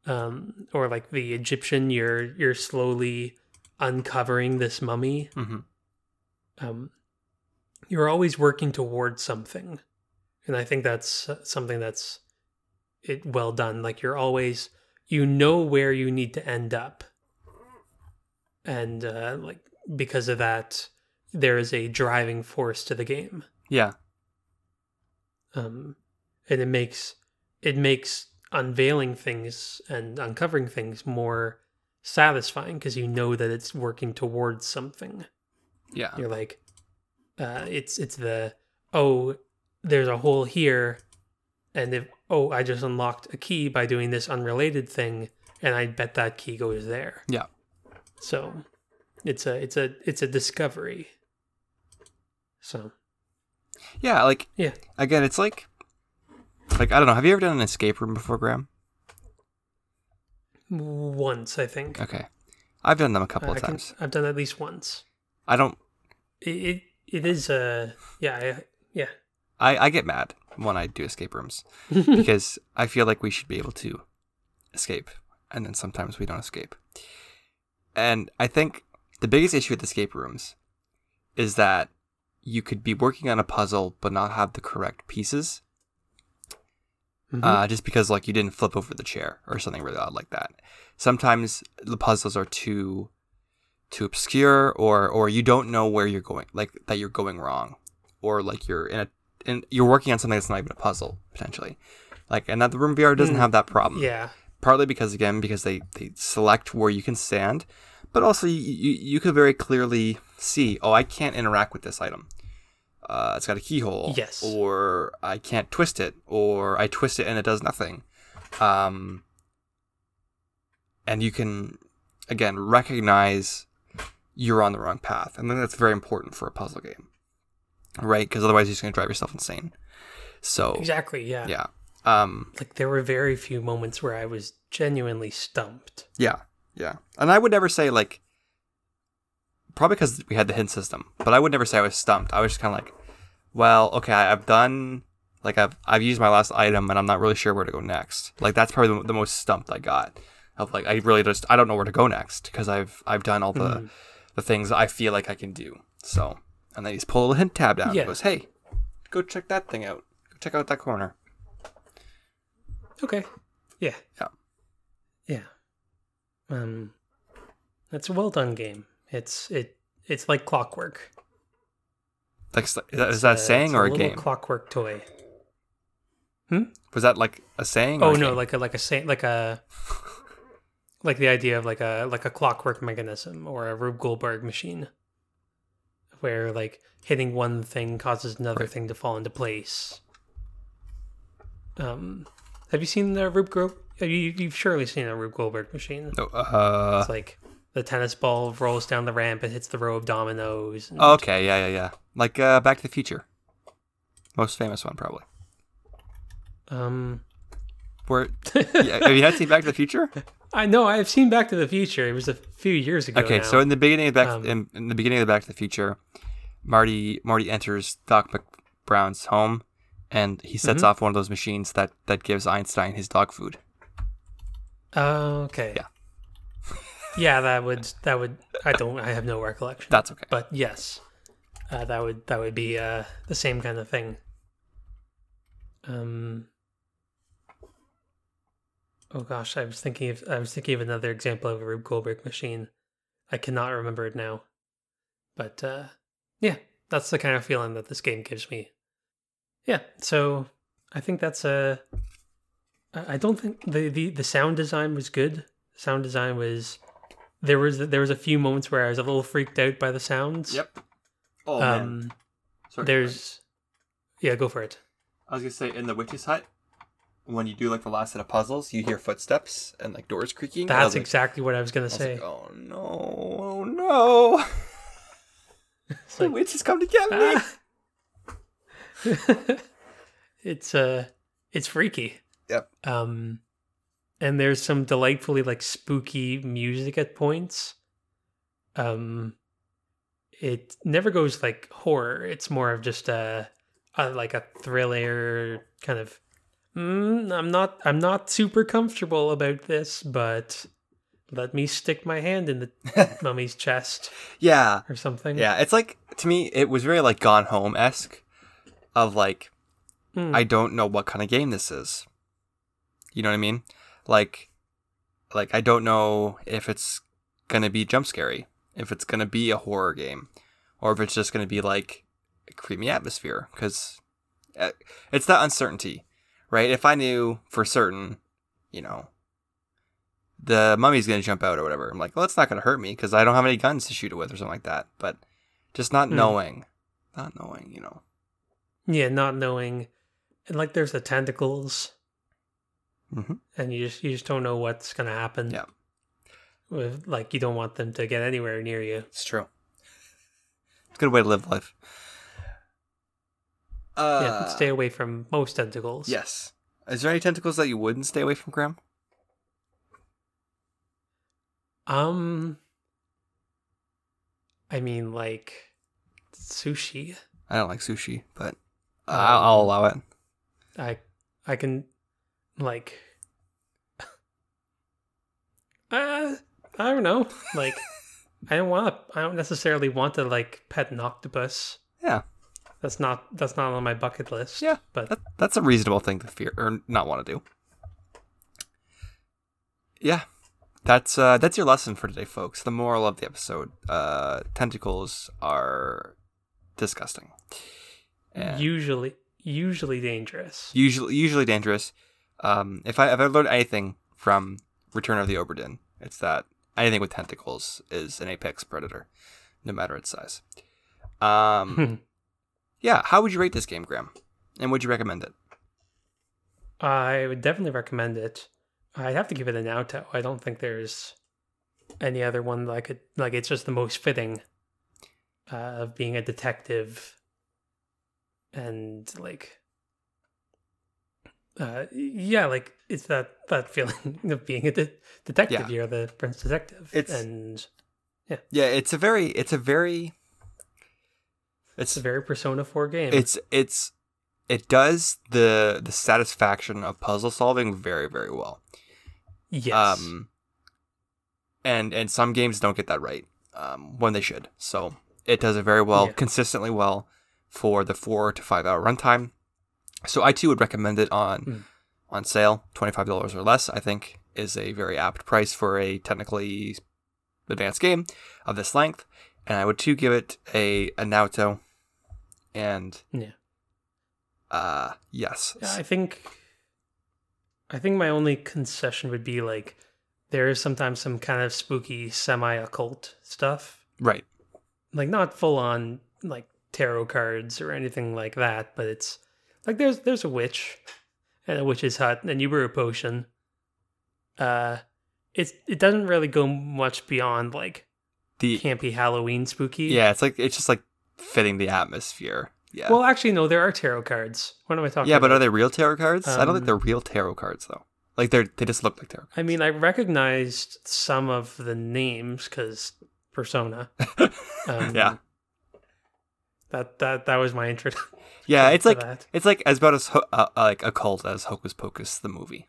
Um or like the egyptian you're you're slowly uncovering this mummy. Mhm. um you're always working towards something. And i think that's uh, something that's it well done. Like you're always you know where you need to end up. And uh like because of that there is a driving force to the game Yeah. um and it makes it makes unveiling things and uncovering things more satisfying because you know that it's working towards something Yeah. you're like uh it's it's the oh there's a hole here and if oh i just unlocked a key by doing this unrelated thing and i bet that key goes there Yeah. so it's a it's a it's a discovery so Yeah. Like yeah again, it's like like I don't know. Have you ever done an escape room before, Graham? once i think Okay. I've done them a couple I of can, times. i've done at least once I don't. it it, it is uh yeah I, yeah I, I get mad when I do escape rooms [laughs] because I feel like we should be able to escape, and then sometimes we don't escape. And I think the biggest issue with escape rooms is that you could be working on a puzzle but not have the correct pieces, Mhm. uh, just because like you didn't flip over the chair or something really odd like that. Sometimes the puzzles are too too obscure, or or you don't know where you're going, like that you're going wrong, or like you're in a and you're working on something that's not even a puzzle potentially. Like and that the room VR doesn't Mm. have that problem yeah partly because again because they they select where you can stand but also you, you, you could very clearly see oh i can't interact with this item uh, it's got a keyhole Yes. or i can't twist it or i twist it and it does nothing um, and you can again recognize you're on the wrong path. And then that's very important for a puzzle game, right? Because otherwise you're just going to drive yourself insane. So Exactly. Yeah. yeah, um, Like there were very few moments where I was genuinely stumped. yeah, yeah. And I would never say like, probably because we had the hint system, but I would never say I was stumped. I was just kind of like, well, okay, I- I've done like I've I've used my last item and I'm not really sure where to go next. Like that's probably the, the most stumped I got. Of like I really just I don't know where to go next because I've I've done all the mm-hmm. the things I feel like I can do. So and then he's pull a little hint tab down. Yeah. goes, hey, go check that thing out. Go check out that corner. Okay. Yeah. Yeah. Yeah. Um that's a well done game. It's it it's like clockwork. Like is that, is that a saying it's or a little game? clockwork toy. Hmm? Was that like a saying? Or Oh a no, game? like a like a say like a [laughs] like the idea of like a like a clockwork mechanism or a Rube Goldberg machine, where like hitting one thing causes another Right. thing to fall into place. Um, have you seen the Rube Goldberg? You, you've surely seen a Rube Goldberg machine. Uh, It's like the tennis ball rolls down the ramp and hits the row of dominoes. and- okay, yeah, yeah, yeah. Like uh, Back to the Future, most famous one probably. Um, Where [laughs] yeah, have you not seen Back to the Future? I know I've seen Back to the Future. It was a few years ago. Okay, now. so in the beginning of Back Um, in, in the beginning of Back to the Future, Marty Marty enters Doc McBrown's home, and he sets Mhm. off one of those machines that that gives Einstein his dog food. Okay. Yeah. yeah, that would that would I don't I have no recollection. That's okay. but yes. Uh, that would that would be uh, the same kind of thing. Um Oh gosh, I was thinking of I was thinking of another example of a Rube Goldberg machine. I cannot remember it now. But uh yeah, that's the kind of feeling that this game gives me. Yeah, so I think that's a I don't think the, the, the sound design was good. Sound design was there was there was a few moments where I was a little freaked out by the sounds. Yep. Oh Um, Sorry. there's yeah, go for it. I was gonna say in the witch's hut, when you do like the last set of puzzles, you hear footsteps and like doors creaking. That's like- exactly what I was gonna I was say. like, oh no, oh no! [laughs] It's the like, witch has come to get me. ah. [laughs] it's uh, it's freaky. Yep. Um, and there's some delightfully like spooky music at points. Um, it never goes like horror. It's more of just a, a like a thriller kind of. Mm, I'm not. I'm not super comfortable about this, but let me stick my hand in the [laughs] mummy's chest Yeah, or something. yeah. It's like to me, it was very like Gone Home esque, of like Hmm. I don't know what kind of game this is. You know what I mean? Like, like I don't know if it's gonna be jump scary, if it's gonna be a horror game, or if it's just gonna be like a creamy atmosphere. Because it's that uncertainty, right? If I knew for certain, you know, the mummy's gonna jump out or whatever, I'm like, well, it's not gonna hurt me because I don't have any guns to shoot it with or something like that. But just not Hmm. knowing, not knowing, you know. Yeah, not knowing, and like there's the tentacles, hmm and you just you just don't know what's gonna happen. Yeah. With like you don't want them to get anywhere near you. It's true. It's a good way to live life. Uh, yeah, stay away from most tentacles. Yes. Is there any tentacles that you wouldn't stay away from, Graham? Um. I mean, like sushi. I don't like sushi, but uh, Um, I'll, I'll allow it. I I can like. [laughs] Uh, I don't know. Like, I don't want to. I don't necessarily want to like pet an octopus. Yeah, That's not. That's not on my bucket list. Yeah, but that, that's a reasonable thing to fear or not want to do. Yeah, that's uh, that's your lesson for today, folks. The moral of the episode: uh, tentacles are disgusting, and usually usually dangerous. usually usually dangerous. Um, if I if I learned anything from Return of the Obra Dinn, it's that anything with tentacles is an apex predator, no matter its size. Um, [laughs] yeah, how would you rate this game, Graham? And would you recommend it? I would definitely recommend it. I'd have to give it a Naoto. I don't think there's any other one that I could like. It's just the most fitting uh, of being a detective, and like, uh, yeah, like it's that that feeling [laughs] of being a de- detective. Yeah. You're the prince detective, It's- and Yeah, yeah. it's a very it's a very it's it's a very Persona Four game. it's it's it does the the satisfaction of puzzle solving very very well. yes, Um and and some games don't get that right um when they should. So it does it very well, Yeah. consistently well for the 4 to 5 hour runtime. So I too would recommend it on Mm. on sale, $25 or less, I think is a very apt price for a technically advanced game of this length. And I would too give it a a Naoto and yeah. uh yes. Yeah, I think I think my only concession would be like there is sometimes some kind of spooky semi occult stuff. Right. Like not full on like tarot cards or anything like that, but it's like there's there's a witch and a witch's hut and you brew a potion. Uh it's it doesn't really go much beyond like The campy Halloween spooky. yeah, it's like it's just like fitting the atmosphere. Yeah. Well actually no, there are tarot cards. What am I talking yeah, about? but are they real tarot cards? I don't think Um, they're real tarot cards though. Like they're they just look like tarot. Cards. I mean, I recognized some of the names because Persona. [laughs] Um, Yeah. That that that was my interest. [laughs] Yeah, it's like that. it's like as about as ho- uh, uh, like occult as Hocus Pocus the movie,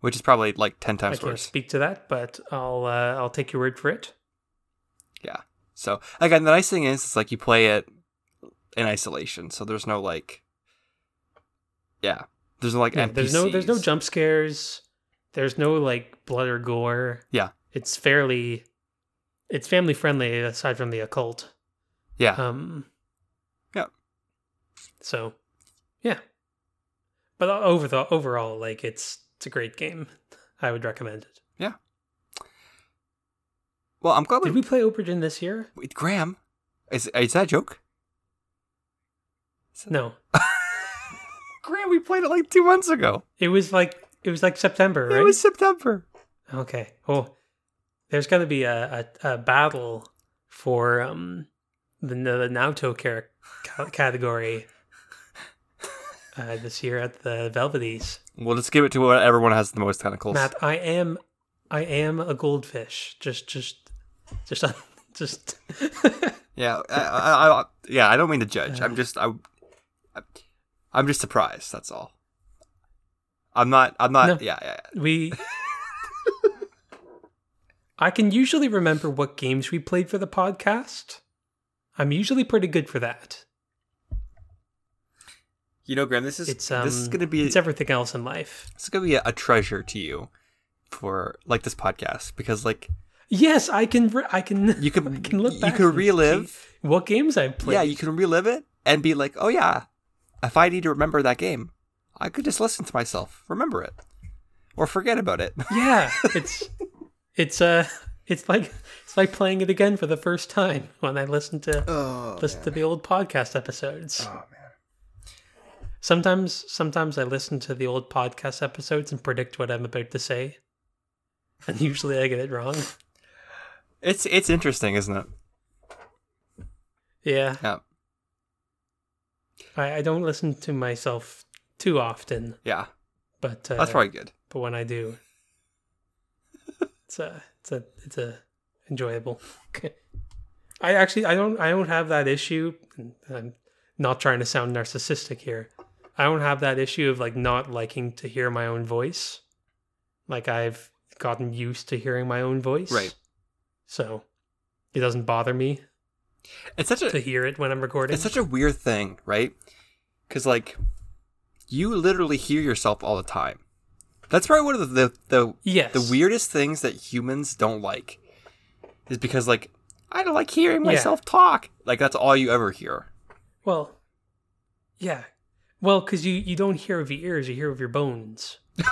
which is probably like ten I times can't worse. speak to that, but I'll uh, I'll take your word for it. Yeah. So again, the nice thing is, it's like you play it in isolation, so there's no like, yeah, there's no like Yeah, NPCs. there's no there's no jump scares. There's no like blood or gore. Yeah. It's fairly it's family friendly aside from the occult. Yeah, Um Yeah. So yeah. But over the overall like it's it's a great game. I would recommend it. Yeah. Well, I'm glad we, Did we play Aubergine this year? wait, Graham. Is is that a joke? No. [laughs] Graham, we played it like two months ago. It was like it was like September, right? It was September. Okay. Oh, there's going to be a, a, a battle for um the, the Naoto car- category uh, this year at the Velveties. Well, let's give it to whatever one has the most tentacles. Matt, I am I am a goldfish. Just just just [laughs] just Yeah, I, I, I, yeah. I don't mean to judge. Uh. I'm just I, I'm just surprised. That's all. I'm not. I'm not. No. Yeah, yeah. yeah. we [laughs] I can usually remember what games we played for the podcast. I'm usually pretty good for that. You know, Graham, this is It's um this is gonna be it's everything else in life. It's gonna be a, a treasure to you for like this podcast because like Yes, I can. Re- I can. you can [laughs] I can look you can relive. what games I've played. Yeah, you can relive it and be like, oh yeah, if I need to remember that game, I could just listen to myself, remember it, or forget about it. yeah. [laughs] It's it's uh it's like [laughs] it's like playing it again for the first time when I listen to oh, listen to the old podcast episodes. oh man. Sometimes sometimes I listen to the old podcast episodes and predict what I'm about to say, and [laughs] usually I get it wrong. It's it's interesting, isn't it? Yeah, Yeah, I, I don't listen to myself too often, yeah. but uh, That's probably good. but when I do, it's a it's a it's a enjoyable. [laughs] I actually I don't I don't have that issue. I'm not trying to sound narcissistic here. I don't have that issue of like not liking to hear my own voice. Like I've gotten used to hearing my own voice, Right. So it doesn't bother me It's such a to hear it when I'm recording. It's such a weird thing, right? Because like, you literally hear yourself all the time. That's probably one of the the the, yes, the weirdest things that humans don't like. Is because like I don't like hearing Yeah. myself talk. Like that's all you ever hear. Well, yeah. Well, because you, you don't hear with your ears, you hear with your bones. [laughs]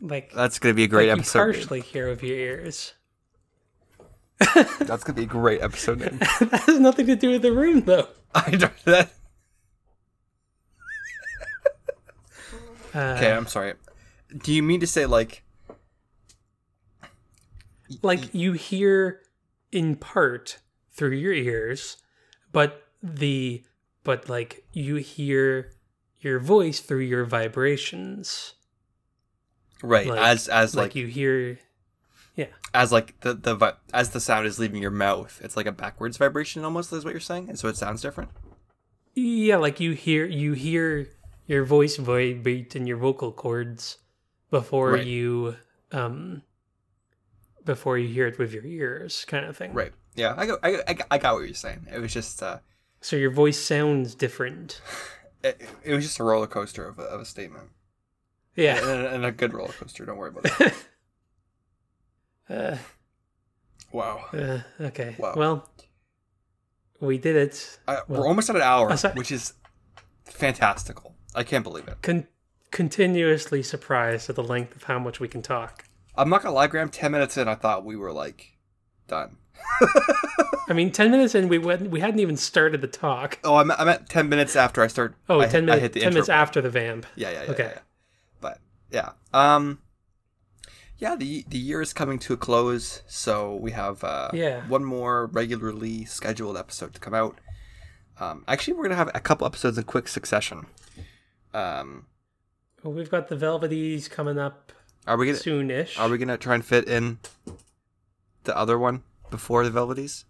like, That's gonna be a great like episode. You partially hear with your ears. [laughs] That's gonna be a great episode name. [laughs] that has nothing to do with the room, though. [laughs] I don't that. Uh, Okay, I'm sorry. Do you mean to say like like you hear in part through your ears, but the but like you hear your voice through your vibrations. right Like- as as Like, like, you hear, as like the the as the sound is leaving your mouth, it's like a backwards vibration almost is what you're saying, and so it sounds different. yeah, like you hear you hear your voice vibrate in your vocal cords before Right. you um before you hear it with your ears, kind of thing. Right. Yeah, I got I, I, I got what you're saying. It was just uh So your voice sounds different. [laughs] it, it was just a roller coaster of a, of a statement. Yeah. And, and a good roller coaster, don't worry about it. [laughs] uh, Wow. uh, okay. Wow. Well, we did it. Well, we're almost at an hour, which is fantastical. I can't believe it. Con- continuously surprised at the length of how much we can talk. I'm not gonna lie, Graham. Ten minutes in, I thought we were like done. [laughs] I mean, 10 minutes in, we went, we hadn't even started the talk. Oh, I'm, I'm at ten minutes after I start. Oh, I, 10 hit- I minutes, hit the 10 intro minutes after the vamp. Yeah, yeah, yeah. Okay. yeah, yeah. But yeah, um, yeah, the the year is coming to a close, so we have uh, Yeah. one more regularly scheduled episode to come out. Um, actually, we're gonna have a couple episodes in quick succession. Um, Well, we've got the Velveties coming up are we gonna soonish. are we gonna try and fit in the other one before the Velveties?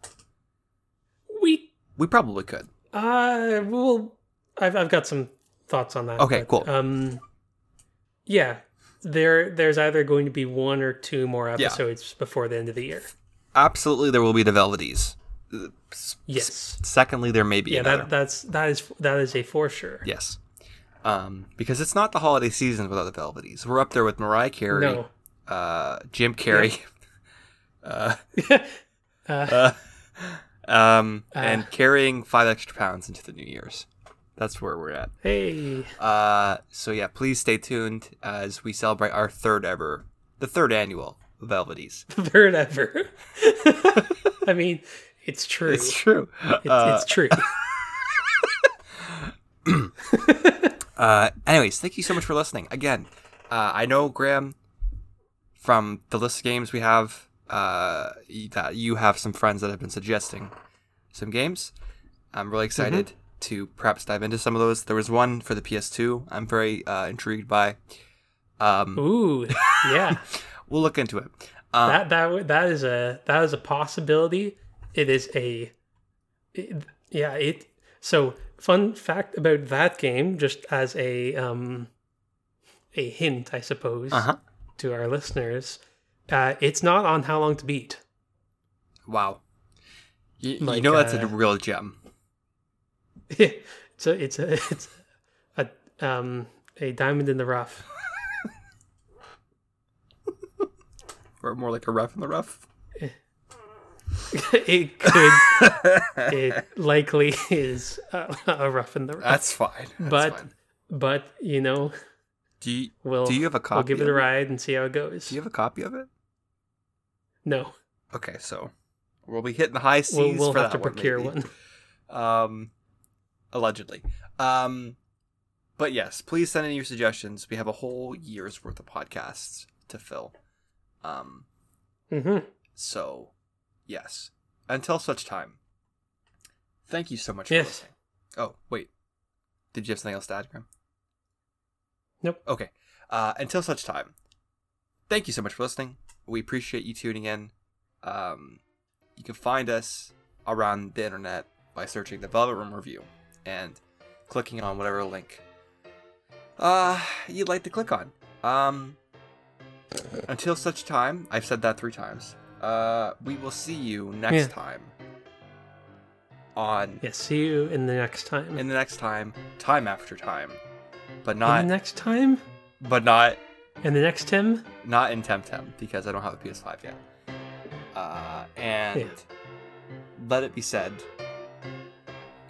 We, We probably could. uh, well, I've, I've got some thoughts on that. Okay, cool. Um, yeah, there, there's either going to be one or two more Yeah. episodes before the end of the year. Absolutely, there will be the Velveties. Uh, s- Yes. Secondly, there may be Yeah, another. that, that's, that is, that is a for sure. Yes. Um, because it's not the holiday season without the Velveties. We're up there with Mariah Carey, No. uh, Jim Carrey, [laughs] uh, [laughs] Uh, uh, um, and carrying five extra pounds into the New Year's. That's where we're at. hey. Uh, so yeah, please stay tuned as we celebrate our third ever, the third annual Velveties. [laughs] third ever. [laughs] I mean, it's true. It's true. It's, Uh, it's true. [laughs] Uh, anyways, thank you so much for listening. Again, uh, I know Graham from the list of games we have uh, that you have some friends that have been suggesting some games. I'm really excited to perhaps dive into some of those. There was one for the PS2. I'm very uh, intrigued by. Um, Ooh, yeah. [laughs] we'll look into it. Uh, that that that is a that is a possibility. It is a it- yeah. It so fun fact about that game, just as a um a hint, I suppose, uh huh. to our listeners. Uh, it's not on How Long to Beat. Wow. You, you know that's a uh, real gem. [laughs] it's a it's a it's a um a diamond in the rough. [laughs] Or more like a rough in the rough. [laughs] it could it likely is a, a rough in the rough. That's fine. That's but fine. but you know do you, we'll do you have a copy? we'll give it a ride and see how it goes. Do you have a copy of it? no, Okay, so we'll be hitting the high seas we'll, we'll for have that to one, procure maybe. one. Um, allegedly. Um, but yes, please send in your suggestions. We have a whole year's worth of podcasts to fill. Um, hmm so yes, until such time. Thank you so much for Yes. listening. Oh wait, did you have something else to add, Graham? Nope. Okay. Uh, until such time, thank you so much for listening. We appreciate you tuning in. Um, you can find us around the internet by searching the Velvet Room Review and clicking on whatever link uh, you'd like to click on. Um, until such time, I've said that three times. Uh, we will see you next Yeah. time on Yeah, see you in the next time. in the next time, time after time, but In not the next time? but not in the next Tim? not in Temtem because I don't have a PS5 yet. Uh, and Yeah. let it be said.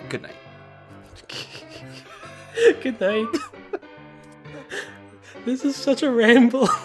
Good night. [laughs] Good night. [laughs] this is such a ramble. [laughs]